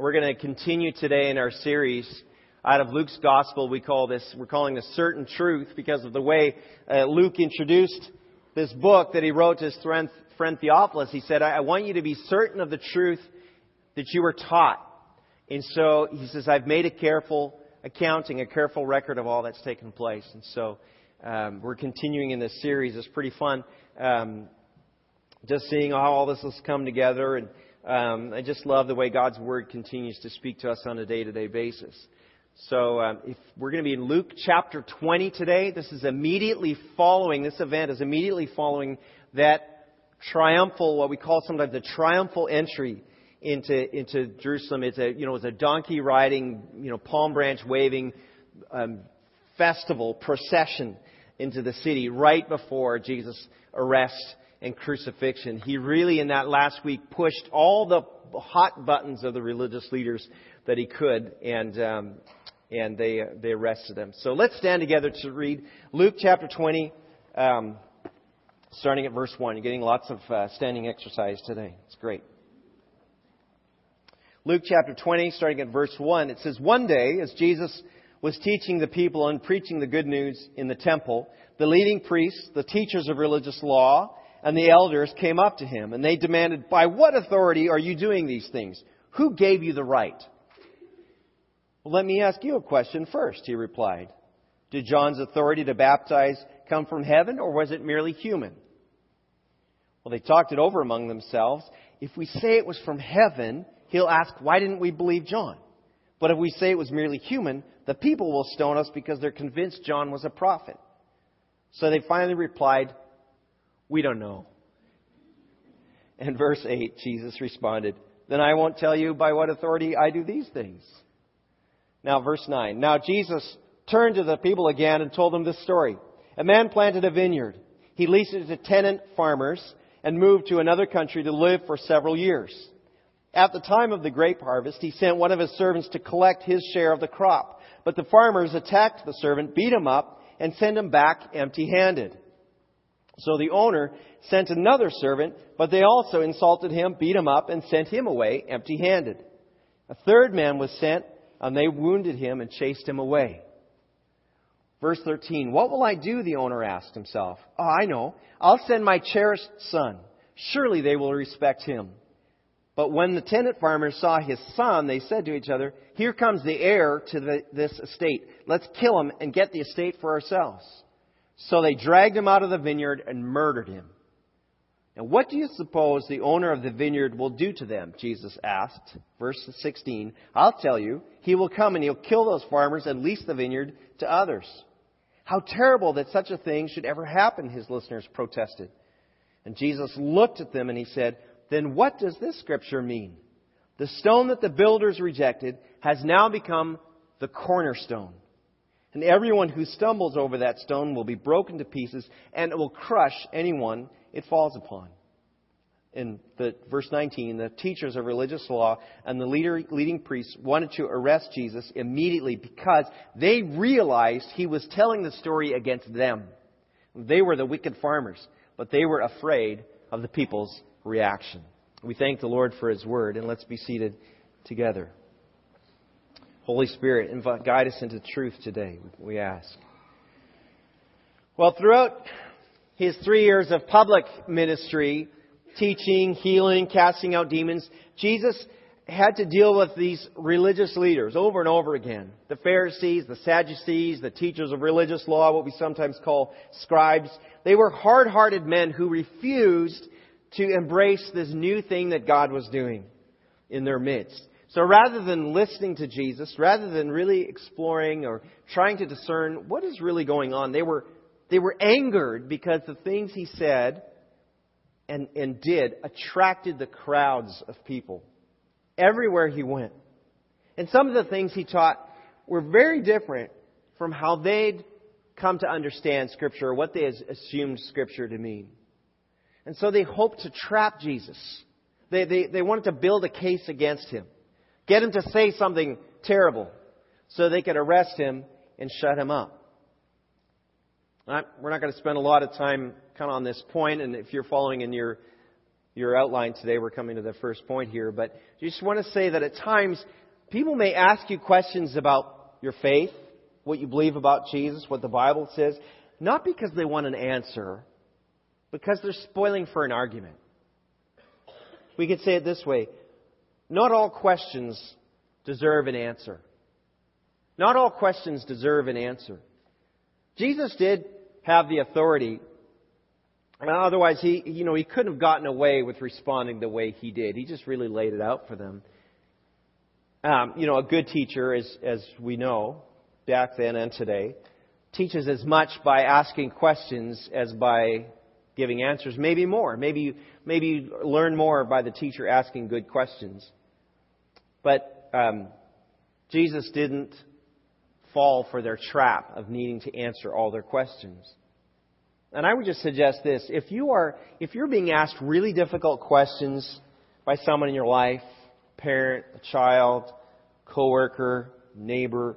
We're going to continue today in our series out of Luke's Gospel. We call this, we're calling this Certain Truth because of the way uh, Luke introduced this book that he wrote to his friend, friend Theophilus. He said, I want you to be certain of the truth that you were taught. And so he says, I've made a careful accounting, a careful record of all that's taken place. And so um, we're continuing in this series. It's pretty fun. Um, just seeing how all this has come together and um, I just love the way God's Word continues to speak to us on a day to day basis. So, um, if we're going to be in Luke chapter 20 today, this is immediately following, this event is immediately following that triumphal, what we call sometimes the triumphal entry into, into Jerusalem. It's a, you know, it's a donkey riding, you know, palm branch waving, um, festival, procession into the city right before Jesus' arrest and crucifixion. He really, in that last week, pushed all the hot buttons of the religious leaders that he could, and um, and they they arrested him. So let's stand together to read Luke chapter 20, um, starting at verse one. You're getting lots of uh, standing exercise today. It's great. Luke chapter 20, starting at verse 1, it says, One day, as Jesus was teaching the people and preaching the good news in the temple, the leading priests, the teachers of religious law, and the elders came up to him, and they demanded, By what authority are you doing these things? Who gave you the right? Well, let me ask you a question first, he replied. Did John's authority to baptize come from heaven, or was it merely human? Well, they talked it over among themselves. If we say it was from heaven, he'll ask, Why didn't we believe John? But if we say it was merely human, the people will stone us because they're convinced John was a prophet. So they finally replied, we don't know. And verse 8, Jesus responded, Then I won't tell you by what authority I do these things. Now, verse 9. Now Jesus turned to the people again and told them this story. A man planted a vineyard. He leased it to tenant farmers and moved to another country to live for several years. At the time of the grape harvest, he sent one of his servants to collect his share of the crop. But the farmers attacked the servant, beat him up, and sent him back empty handed. So the owner sent another servant, but they also insulted him, beat him up, and sent him away empty handed. A third man was sent, and they wounded him and chased him away. Verse 13, What will I do? The owner asked himself. Oh, I know. I'll send my cherished son. Surely they will respect him. But when the tenant farmers saw his son, they said to each other, Here comes the heir to the, this estate. Let's kill him and get the estate for ourselves. So they dragged him out of the vineyard and murdered him. And what do you suppose the owner of the vineyard will do to them? Jesus asked. Verse 16, I'll tell you, he will come and he'll kill those farmers and lease the vineyard to others. How terrible that such a thing should ever happen, his listeners protested. And Jesus looked at them and he said, Then what does this scripture mean? The stone that the builders rejected has now become the cornerstone. And everyone who stumbles over that stone will be broken to pieces, and it will crush anyone it falls upon. In the, verse 19, the teachers of religious law and the leader, leading priests wanted to arrest Jesus immediately because they realized he was telling the story against them. They were the wicked farmers, but they were afraid of the people's reaction. We thank the Lord for his word, and let's be seated together. Holy Spirit, invite, guide us into truth today, we ask. Well, throughout his three years of public ministry, teaching, healing, casting out demons, Jesus had to deal with these religious leaders over and over again. The Pharisees, the Sadducees, the teachers of religious law, what we sometimes call scribes. They were hard-hearted men who refused to embrace this new thing that God was doing in their midst. So rather than listening to Jesus, rather than really exploring or trying to discern what is really going on, they were, they were angered because the things he said and, and did attracted the crowds of people everywhere he went. And some of the things he taught were very different from how they'd come to understand Scripture or what they assumed Scripture to mean. And so they hoped to trap Jesus. They, they, they wanted to build a case against him. Get him to say something terrible so they could arrest him and shut him up. We're not going to spend a lot of time kind of on this point, and if you're following in your your outline today. We're coming to the first point here, but I just want to say that at times people may ask you questions about your faith, what you believe about Jesus, what the Bible says, not because they want an answer, because they're spoiling for an argument. We could say it this way not all questions deserve an answer. Not all questions deserve an answer. Jesus did have the authority. Otherwise, he, you know, he couldn't have gotten away with responding the way he did. He just really laid it out for them. Um, you know, a good teacher, as, as we know, back then and today, teaches as much by asking questions as by giving answers. Maybe more. Maybe, maybe learn more by the teacher asking good questions. But um, Jesus didn't fall for their trap of needing to answer all their questions. And I would just suggest this. If you are, if you're being asked really difficult questions by someone in your life, parent, a child, coworker, neighbor,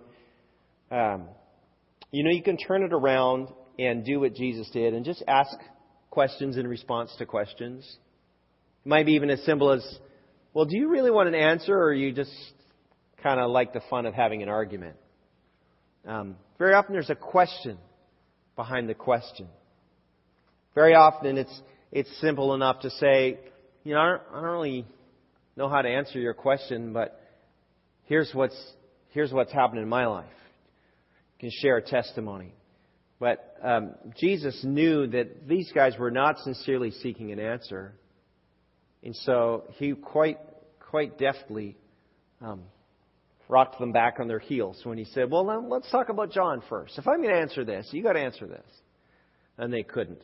um, you know, you can turn it around and do what Jesus did and just ask questions in response to questions. It might be even as simple as, well, do you really want an answer or you just kind of like the fun of having an argument? Um, very often there's a question behind the question. Very often it's, it's simple enough to say, you know, I don't, I don't really know how to answer your question, but here's what's, here's what's happened in my life. You can share a testimony. But um, Jesus knew that these guys were not sincerely seeking an answer. And so he quite, quite deftly um, rocked them back on their heels when he said, Well, now let's talk about John first. If I'm going to answer this, you got to answer this. And they couldn't.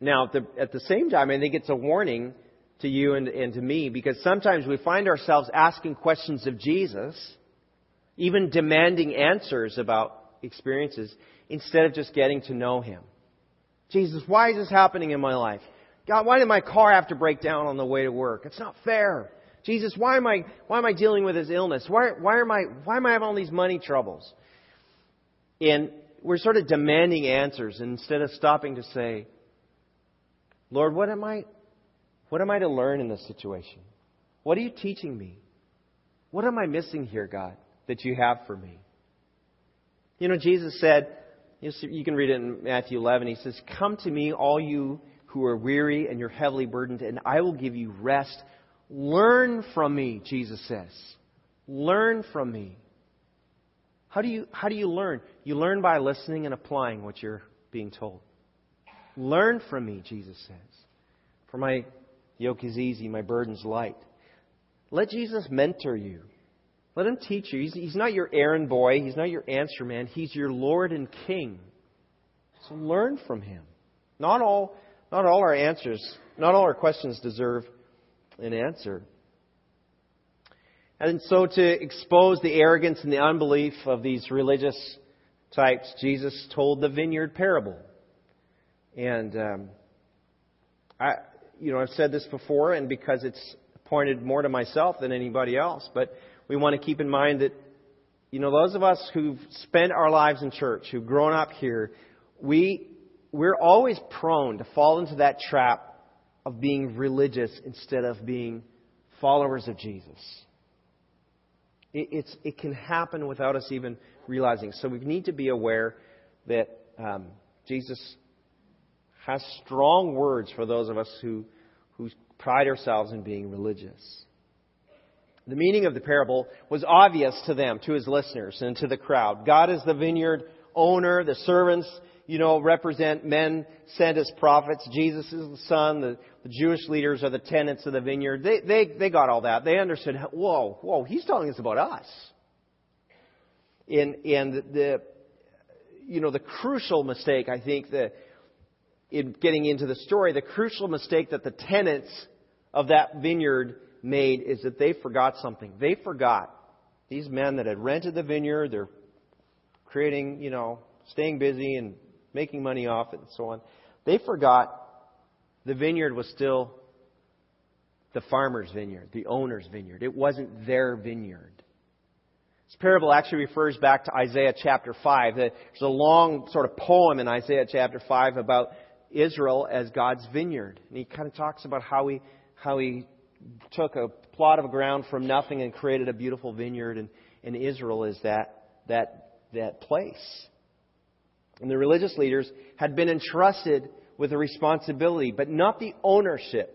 Now, at the, at the same time, I think it's a warning to you and, and to me because sometimes we find ourselves asking questions of Jesus, even demanding answers about experiences, instead of just getting to know Him. Jesus, why is this happening in my life? God, why did my car have to break down on the way to work? It's not fair. Jesus, why am I, why am I dealing with this illness? Why, why, am I, why am I having all these money troubles? And we're sort of demanding answers instead of stopping to say, Lord, what am I, what am I to learn in this situation? What are you teaching me? What am I missing here, God, that you have for me? You know, Jesus said, you can read it in Matthew 11, he says, Come to me, all you who are weary and you're heavily burdened, and I will give you rest. Learn from me, Jesus says. Learn from me. How do you, how do you learn? You learn by listening and applying what you're being told. Learn from me, Jesus says. For my yoke is easy, my burden's light. Let Jesus mentor you. Let him teach you. He's, he's not your errand boy. He's not your answer man. He's your Lord and King. So learn from him. Not all, not all our answers, not all our questions deserve an answer. And so to expose the arrogance and the unbelief of these religious types, Jesus told the vineyard parable. And um, I, you know, I've said this before, and because it's pointed more to myself than anybody else, but we want to keep in mind that, you know, those of us who've spent our lives in church, who've grown up here, we, we're always prone to fall into that trap of being religious instead of being followers of Jesus. It, it's, it can happen without us even realizing. So we need to be aware that um, Jesus has strong words for those of us who, who pride ourselves in being religious. The meaning of the parable was obvious to them, to his listeners, and to the crowd. God is the vineyard owner. The servants, you know, represent men sent as prophets. Jesus is the son. The, the Jewish leaders are the tenants of the vineyard. They, they, they got all that. They understood, whoa, whoa, he's telling us about us. And, and the, you know, the crucial mistake, I think, that in getting into the story, the crucial mistake that the tenants of that vineyard made is that they forgot something. They forgot these men that had rented the vineyard, they're creating, you know, staying busy and making money off it and so on. They forgot the vineyard was still the farmer's vineyard, the owner's vineyard. It wasn't their vineyard. This parable actually refers back to Isaiah chapter 5. There's a long sort of poem in Isaiah chapter 5 about Israel as God's vineyard. And he kind of talks about how he, how he took a plot of ground from nothing and created a beautiful vineyard. And, and Israel is that, that, that place. And the religious leaders had been entrusted with the responsibility, but not the ownership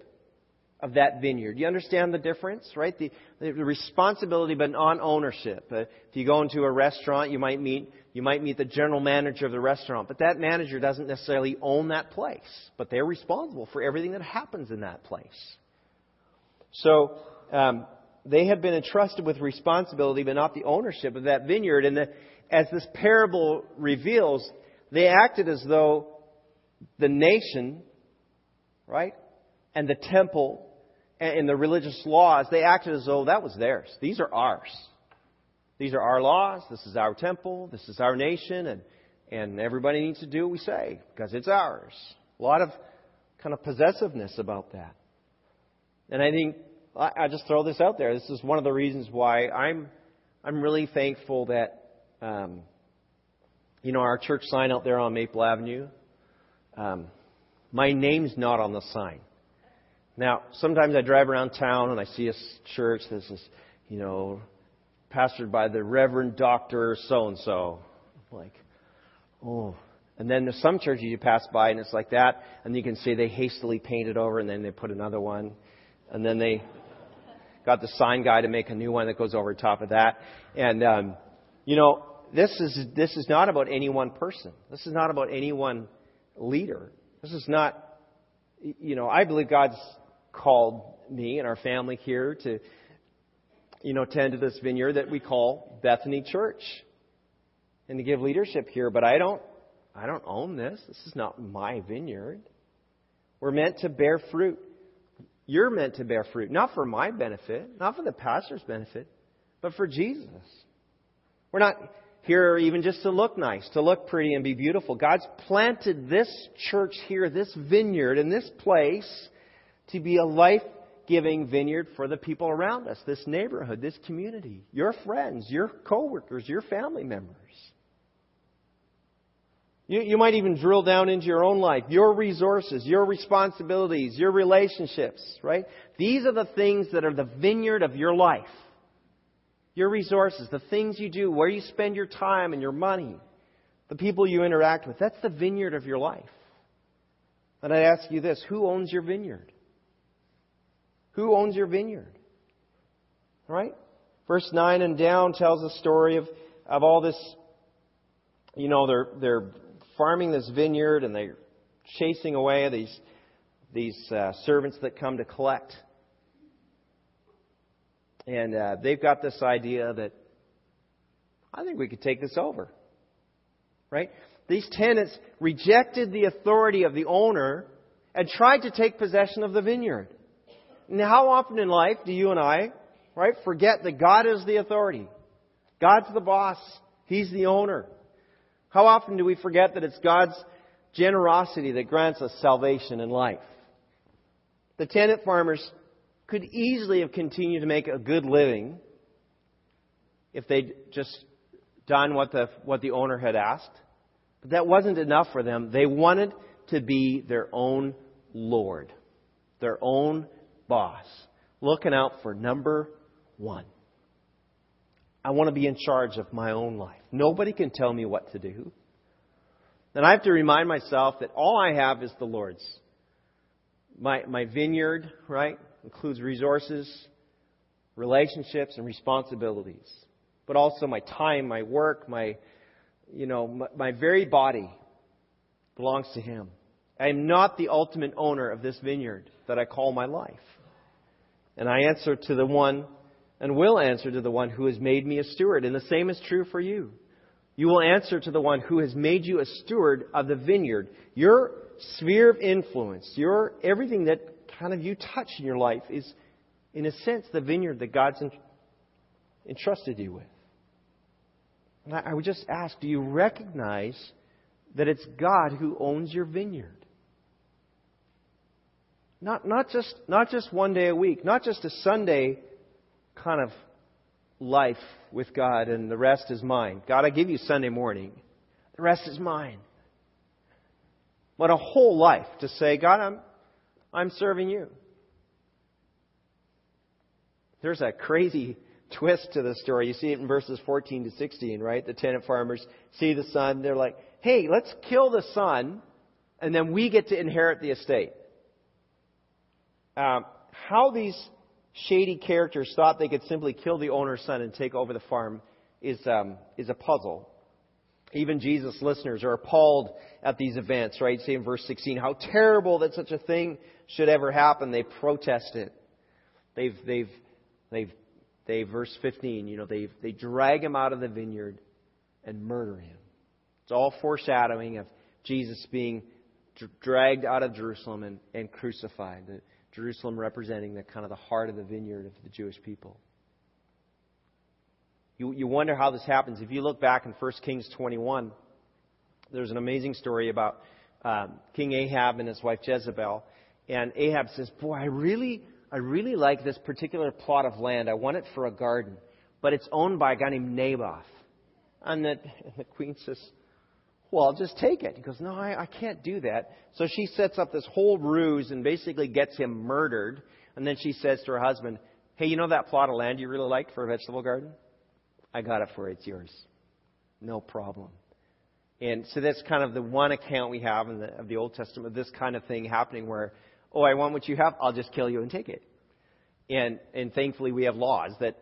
of that vineyard. You understand the difference, right? The, the responsibility, but not ownership. Uh, if you go into a restaurant, you might meet you might meet the general manager of the restaurant, but that manager doesn't necessarily own that place, but they're responsible for everything that happens in that place. So um, they had been entrusted with responsibility, but not the ownership of that vineyard. And the, as this parable reveals, they acted as though the nation, right, and the temple and the religious laws, they acted as though that was theirs. These are ours. These are our laws. This is our temple. This is our nation. And, and everybody needs to do what we say because it's ours. A lot of kind of possessiveness about that. And I think, I, just throw this out there. This is one of the reasons why I'm, I'm really thankful that, um, you know, our church sign out there on Maple Avenue, um, my name's not on the sign. Now, sometimes I drive around town and I see a church that says, you know, pastored by the Reverend Doctor so and so. Like, oh. And then there's some churches you pass by and it's like that, and you can see they hastily painted over and then they put another one, and then they got the sign guy to make a new one that goes over top of that. And um, you know, this is this is not about any one person. This is not about any one leader. This is not, you know, I believe God's called me and our family here to you know, tend to this vineyard that we call Bethany Church and to give leadership here. But I don't, I don't own this. This is not my vineyard. We're meant to bear fruit. You're meant to bear fruit, not for my benefit, not for the pastor's benefit, but for Jesus. We're not here even just to look nice, to look pretty and be beautiful. God's planted this church here, this vineyard in this place to be a life giving vineyard for the people around us, this neighborhood, this community, your friends, your coworkers, your family members. You, you might even drill down into your own life, your resources, your responsibilities, your relationships, right? These are the things that are the vineyard of your life. Your resources, the things you do, where you spend your time and your money, the people you interact with. That's the vineyard of your life. And I ask you this who owns your vineyard? Who owns your vineyard? Right? Verse 9 and down tells the story of, of all this. You know, they're, they're farming this vineyard and they're chasing away these, these uh, servants that come to collect. And uh, they've got this idea that I think we could take this over. Right? These tenants rejected the authority of the owner and tried to take possession of the vineyard. Now, how often in life do you and I, right, forget that God is the authority? God's the boss. He's the owner. How often do we forget that it's God's generosity that grants us salvation and life? The tenant farmers could easily have continued to make a good living if they'd just done what the, what the owner had asked. But that wasn't enough for them. They wanted to be their own Lord, their own boss, looking out for number one. I want to be in charge of my own life. Nobody can tell me what to do. And I have to remind myself that all I have is the Lord's. My, my vineyard, right, includes resources, relationships, and responsibilities. But also my time, my work, my, you know, my, my very body belongs to Him. I am not the ultimate owner of this vineyard that I call my life. And I answer to the one and will answer to the one who has made me a steward. And the same is true for you. You will answer to the one who has made you a steward of the vineyard. Your sphere of influence, your everything that kind of you touch in your life is, in a sense, the vineyard that God's entrusted you with. And I would just ask, do you recognize that it's God who owns your vineyard? Not, not, just, not just one day a week, not just a Sunday kind of life with God and the rest is mine. God, I give you Sunday morning. The rest is mine. But a whole life to say, God, I'm, I'm serving you. There's a crazy twist to the story. You see it in verses 14 to 16, right? The tenant farmers see the son. They're like, hey, let's kill the son, and then we get to inherit the estate. Um, how these shady characters thought they could simply kill the owner's son and take over the farm is, um, is a puzzle. Even Jesus' listeners are appalled at these events, right? Say in verse 16, how terrible that such a thing should ever happen. They protest it. They've, they've, they've, they, verse 15, you know, they they drag him out of the vineyard and murder him. It's all foreshadowing of Jesus being dragged out of Jerusalem and, and crucified. The, Jerusalem representing the kind of the heart of the vineyard of the Jewish people. You, you wonder how this happens. If you look back in 1 Kings 21, there's an amazing story about um, King Ahab and his wife Jezebel. And Ahab says, Boy, I really, I really like this particular plot of land. I want it for a garden. But it's owned by a guy named Naboth. And the, and the queen says, well, I'll just take it. He goes, No, I, I can't do that. So she sets up this whole ruse and basically gets him murdered. And then she says to her husband, Hey, you know that plot of land you really like for a vegetable garden? I got it for you. It's yours. No problem. And so that's kind of the one account we have in the, of the Old Testament of this kind of thing happening where, oh, I want what you have. I'll just kill you and take it. And, and thankfully we have laws that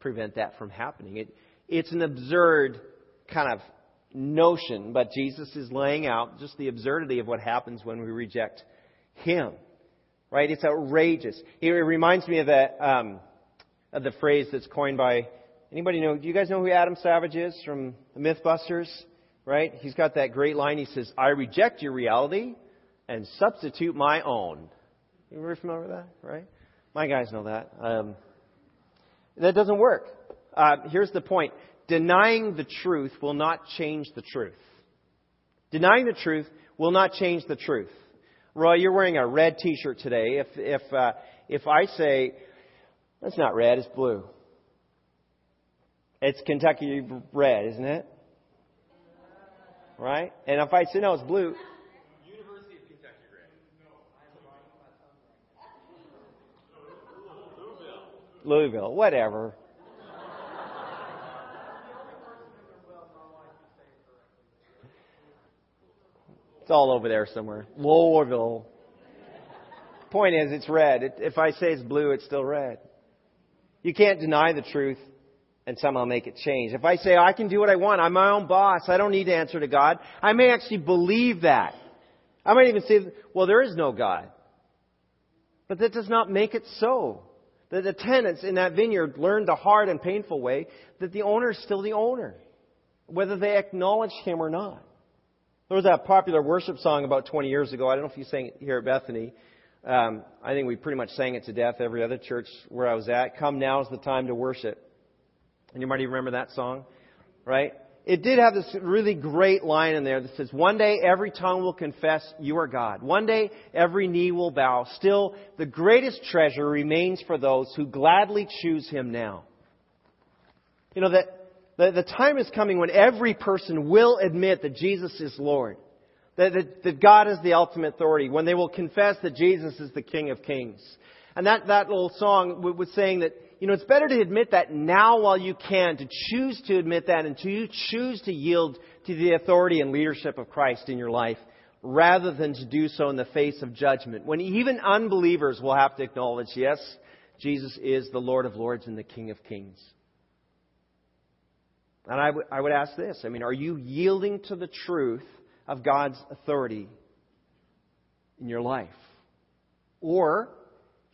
prevent that from happening. It, it's an absurd kind of notion, but Jesus is laying out just the absurdity of what happens when we reject Him. Right? It's outrageous. It reminds me of that um, of the phrase that's coined by anybody know? Do you guys know who Adam Savage is from the MythBusters? Right? He's got that great line. He says, "I reject your reality and substitute my own." You ever familiar with that? Right? My guys know that. Um, that doesn't work. Uh, here's the point denying the truth will not change the truth. Denying the truth will not change the truth. Roy, you're wearing a red T-shirt today. If if uh, if I say that's not red, it's blue. It's Kentucky red, isn't it? Right? And if I say no, it's blue. University of Kentucky red. Louisville, whatever. It's all over there somewhere. Louisville. Point is, it's red. It, if I say it's blue, it's still red. You can't deny the truth and somehow make it change. If I say, I can do what I want, I'm my own boss, I don't need to answer to God, I may actually believe that. I might even say, well, there is no God. But that does not make it so. That the tenants in that vineyard learned the hard and painful way that the owner is still the owner, whether they acknowledge him or not. There was that popular worship song about 20 years ago. I don't know if you sang it here at Bethany. Um, I think we pretty much sang it to death every other church where I was at. Come now is the time to worship. You even remember that song, right? It did have this really great line in there that says, One day every tongue will confess you are God. One day every knee will bow. Still, the greatest treasure remains for those who gladly choose Him now. You know, that the, the time is coming when every person will admit that Jesus is Lord. That, that, that God is the ultimate authority. When they will confess that Jesus is the King of Kings. And that, that little song was saying that, you know, it's better to admit that now while you can, to choose to admit that and to choose to yield to the authority and leadership of Christ in your life, rather than to do so in the face of judgment. When even unbelievers will have to acknowledge, yes, Jesus is the Lord of Lords and the King of Kings. And I, w- I would ask this I mean, are you yielding to the truth of God's authority in your life? Or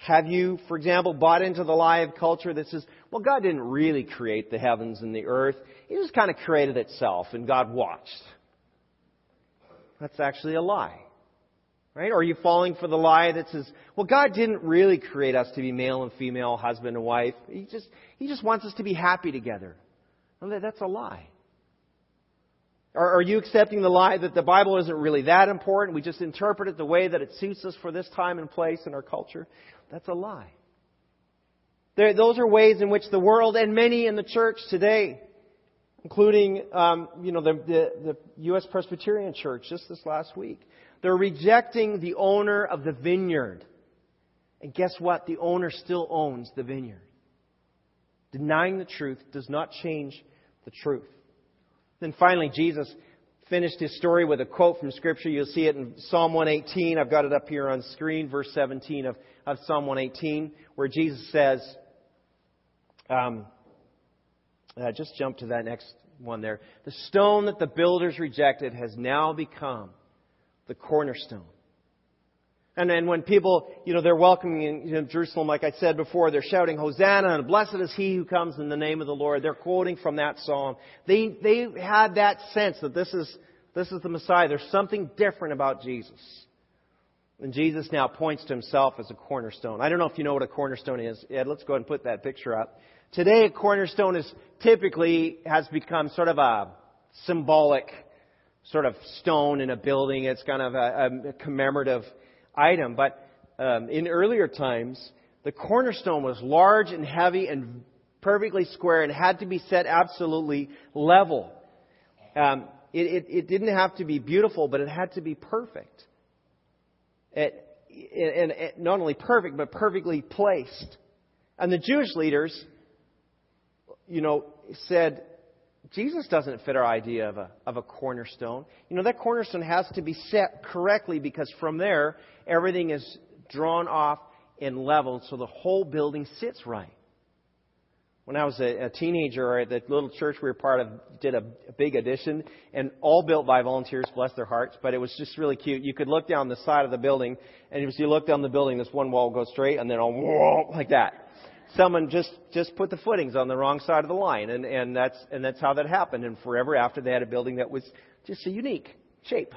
have you, for example, bought into the lie of culture that says, well, God didn't really create the heavens and the earth, He just kind of created itself and God watched? That's actually a lie. Right? Or are you falling for the lie that says, well, God didn't really create us to be male and female, husband and wife. He just, he just wants us to be happy together. Well, that's a lie. Or are you accepting the lie that the Bible isn't really that important? We just interpret it the way that it suits us for this time and place in our culture? That's a lie. There, those are ways in which the world and many in the church today, including um, you know the, the, the U.S. Presbyterian Church just this last week, They're rejecting the owner of the vineyard. And guess what? The owner still owns the vineyard. Denying the truth does not change the truth. Then finally, Jesus finished his story with a quote from Scripture. You'll see it in Psalm 118. I've got it up here on screen, verse 17 of, of Psalm 118, where Jesus says, um, uh, just jump to that next one there. The stone that the builders rejected has now become the cornerstone. And then when people, you know, they're welcoming in you know, Jerusalem, like I said before, they're shouting, Hosanna, and blessed is he who comes in the name of the Lord. They're quoting from that psalm. They, they had that sense that this is, this is the Messiah. There's something different about Jesus. And Jesus now points to himself as a cornerstone. I don't know if you know what a cornerstone is. Ed, let's go ahead and put that picture up. Today, a cornerstone is typically has become sort of a symbolic sort of stone in a building. It's kind of a, a commemorative item. But um, in earlier times, the cornerstone was large and heavy and perfectly square and had to be set absolutely level. Um, it, it, it, didn't have to be beautiful, but it had to be perfect. It, and, not only perfect, but perfectly placed. And the Jewish leaders, you know, said, Jesus doesn't fit our idea of a, of a cornerstone. You know, that cornerstone has to be set correctly because from there, everything is drawn off and leveled so the whole building sits right. When I was a, a teenager at the little church we were part of, did a, a big addition, and all built by volunteers, bless their hearts. But it was just really cute. You could look down the side of the building, and as you look down the building, this one wall goes straight, and then all like that someone just just put the footings on the wrong side of the line, and and that's and that's how that happened. And forever after, they had a building that was just a unique shape,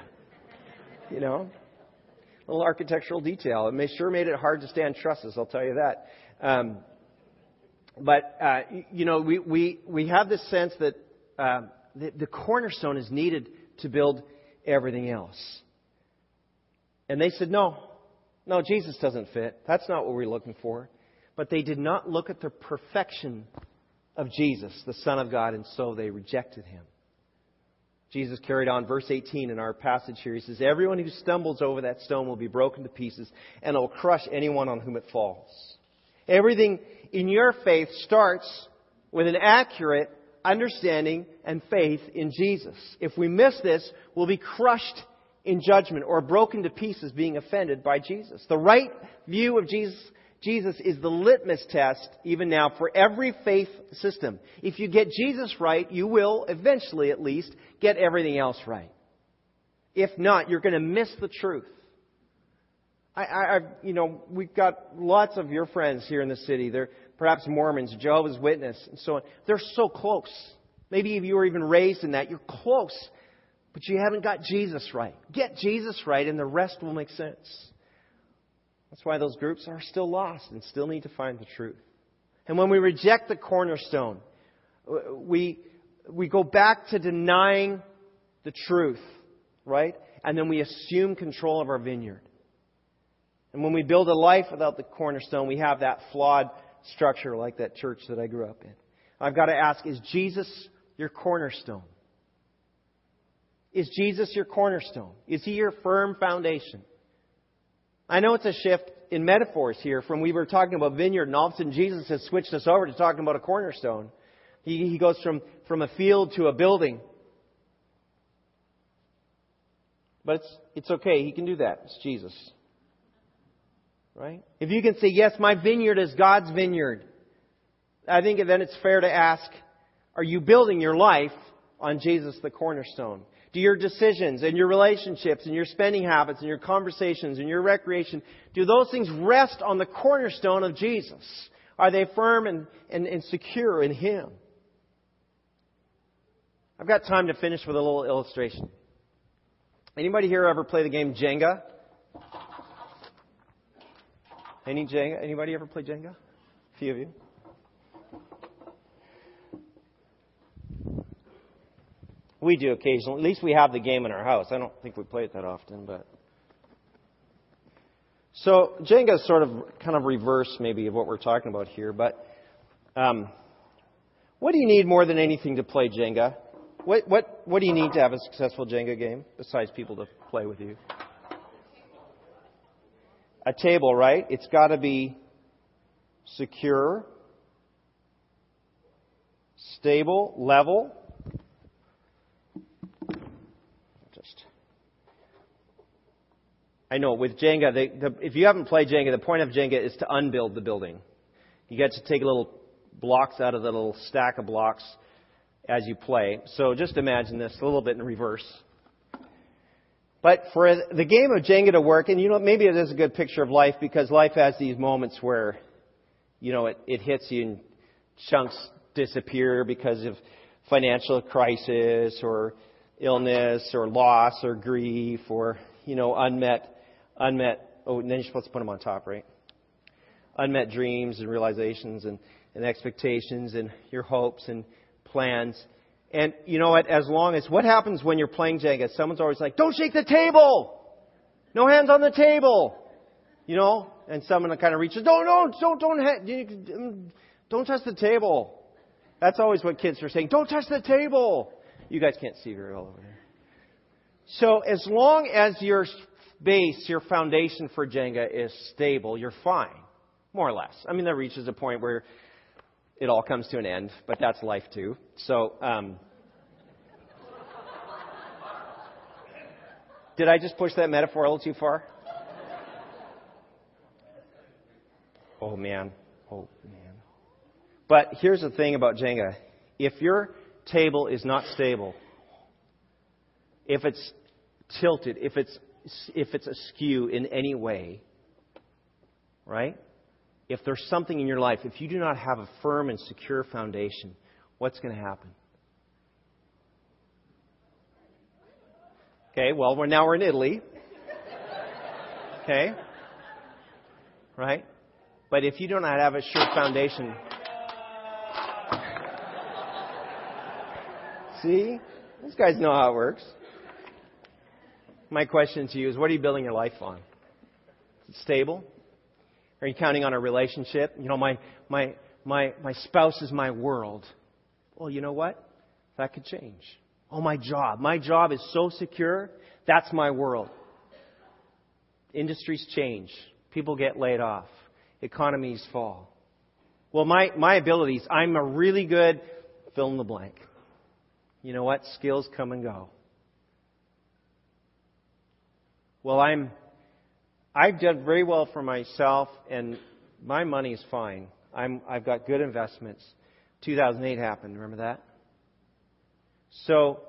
you know, a little architectural detail. It may, sure made it hard to stand trusses. I'll tell you that. Um, but uh, you know, we we we have this sense that uh, the, the cornerstone is needed to build everything else. And they said, no, no, Jesus doesn't fit. That's not what we're looking for but they did not look at the perfection of Jesus, the Son of God, and so they rejected him. Jesus carried on, verse 18 in our passage here. He says, Everyone who stumbles over that stone will be broken to pieces, and it will crush anyone on whom it falls. Everything in your faith starts with an accurate understanding and faith in Jesus. If we miss this, we'll be crushed in judgment or broken to pieces being offended by Jesus. The right view of Jesus Jesus is the litmus test, even now, for every faith system. If you get Jesus right, you will, eventually at least, get everything else right. If not, you're going to miss the truth. I, I, I, you know, we've got lots of your friends here in the city. They're perhaps Mormons, Jehovah's Witness, and so on. They're so close. Maybe if you were even raised in that, you're close, but you haven't got Jesus right. Get Jesus right, and the rest will make sense. That's why those groups are still lost and still need to find the truth. And when we reject the cornerstone, we, we go back to denying the truth, right? And then we assume control of our vineyard. And when we build a life without the cornerstone, we have that flawed structure like that church that I grew up in. I've got to ask, is Jesus your cornerstone? Is Jesus your cornerstone? Is he your firm foundation? I know it's a shift in metaphors here from we were talking about vineyard and all of a sudden Jesus has switched us over to talking about a cornerstone. He, he goes from, from a field to a building. But it's, it's okay. He can do that. It's Jesus. Right? If you can say, yes, my vineyard is God's vineyard, I think then it's fair to ask, are you building your life on Jesus the cornerstone? Do your decisions and your relationships and your spending habits and your conversations and your recreation, do those things rest on the cornerstone of Jesus? Are they firm and, and, and secure in Him? I've got time to finish with a little illustration. Anybody here ever play the game Jenga? Any Jenga? Anybody ever play Jenga? A few of you. We do occasionally. At least we have the game in our house. I don't think we play it that often, but. So Jenga is sort of kind of reverse maybe of what we're talking about here, but um, what do you need more than anything to play Jenga? What what what do you need to have a successful Jenga game besides people to play with you? a table, right? It's got to be secure, stable, level. Just. I know with Jenga, they, the, if you haven't played Jenga, the point of Jenga is to unbuild the building. You get to take little blocks out of the little stack of blocks as you play. So just imagine this a little bit in reverse. But for the game of Jenga to work, and you know, maybe it is a good picture of life because life has these moments where, you know, it, it hits you and chunks disappear because of financial crisis or illness or loss or grief or, you know, unmet, unmet, oh, and then you're supposed to put them on top, right? Unmet dreams and realizations and, and expectations and your hopes and plans. And you know what? As long as, what happens when you're playing Jenga? Someone's always like, don't shake the table! No hands on the table! You know? And someone kind of reaches, don't, don't, don't, don't, don't touch the table. That's always what kids are saying. Don't touch the table! You guys can't see very well over here. So as long as your base, your foundation for Jenga is stable, you're fine. More or less. I mean, that reaches a point where it all comes to an end, but that's life too. So, um, did I just push that metaphor a little too far? Oh man. Oh man. But here's the thing about Jenga. If your table is not stable, if it's tilted, if it's if it's askew in any way, right? if there's something in your life, if you do not have a firm and secure foundation, what's going to happen? Okay, well, we're now we're in Italy. Okay? Right? But if you do not have a sure foundation, see? These guys know how it works. My question to you is what are you building your life on? Is it stable? Are you counting on a relationship? You know, my, my, my, my spouse is my world. Well, you know what? That could change. Oh, my job. My job is so secure. That's my world. Industries change. People get laid off. Economies fall. Well, my, my abilities, I'm a really good fill in the blank. You know what? Skills come and go. Well, I'm I've done very well for myself, and my money is fine. I'm, I've got good investments. 2008 happened. Remember that? So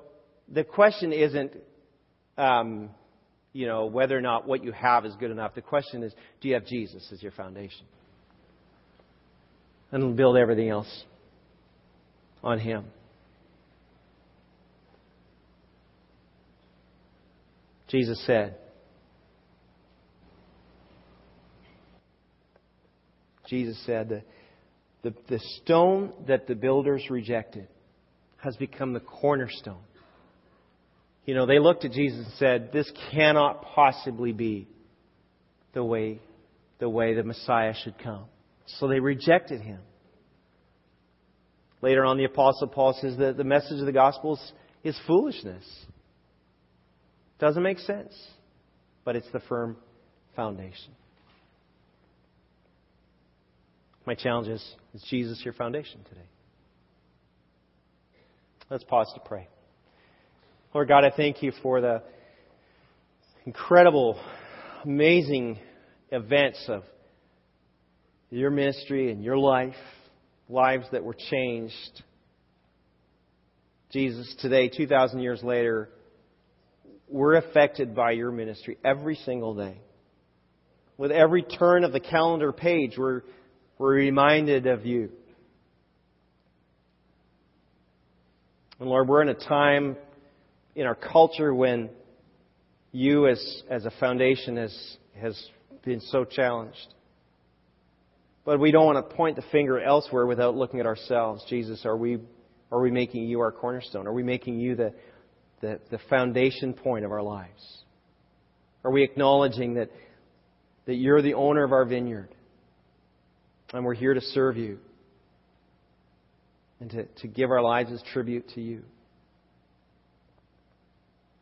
the question isn't, um, you know, whether or not what you have is good enough. The question is, do you have Jesus as your foundation? And build everything else on Him. Jesus said, Jesus said, the, the, stone that the builders rejected has become the cornerstone. You know, they looked at Jesus and said, This cannot possibly be the way, the way the Messiah should come. So they rejected him. Later on, the Apostle Paul says that the message of the gospel is foolishness. Doesn't make sense, but it's the firm foundation. My challenge is Is Jesus your foundation today? Let's pause to pray. Lord God, I thank you for the incredible, amazing events of your ministry and your life, lives that were changed. Jesus, today, 2,000 years later, we're affected by your ministry every single day. With every turn of the calendar page, we're we're reminded of you. And Lord, we're in a time in our culture when you as, as a foundation has, has been so challenged. But we don't want to point the finger elsewhere without looking at ourselves. Jesus, are we, are we making you our cornerstone? Are we making you the, the, the foundation point of our lives? Are we acknowledging that, that you're the owner of our vineyard? And we're here to serve you and to, to give our lives as tribute to you.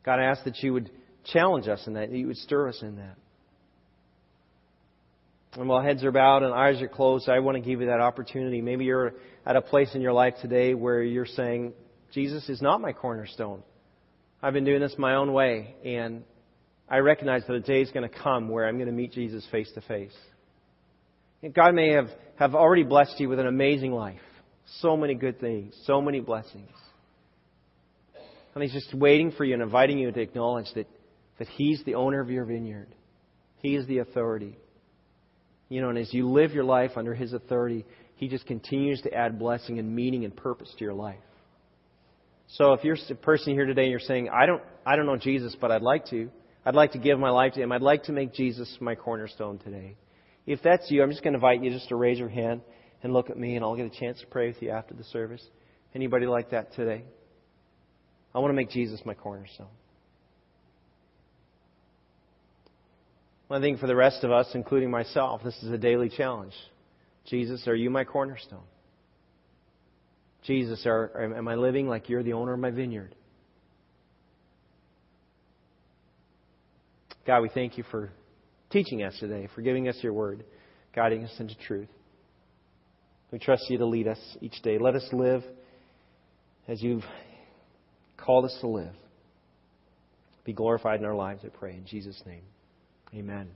God, I ask that you would challenge us in that, that you would stir us in that. And while heads are bowed and eyes are closed, I want to give you that opportunity. Maybe you're at a place in your life today where you're saying, Jesus is not my cornerstone. I've been doing this my own way, and I recognize that a day is going to come where I'm going to meet Jesus face to face. God may have, have already blessed you with an amazing life. So many good things, so many blessings. And He's just waiting for you and inviting you to acknowledge that, that He's the owner of your vineyard. He is the authority. You know, and as you live your life under His authority, He just continues to add blessing and meaning and purpose to your life. So if you're a person here today and you're saying, I don't, I don't know Jesus, but I'd like to, I'd like to give my life to Him, I'd like to make Jesus my cornerstone today. If that's you, I'm just going to invite you just to raise your hand and look at me, and I'll get a chance to pray with you after the service. Anybody like that today? I want to make Jesus my cornerstone. I think for the rest of us, including myself, this is a daily challenge. Jesus, are you my cornerstone? Jesus, are, am I living like you're the owner of my vineyard? God, we thank you for teaching us today, for giving us your word, guiding us into truth. We trust you to lead us each day. Let us live as you've called us to live. Be glorified in our lives, I pray. In Jesus' name, amen.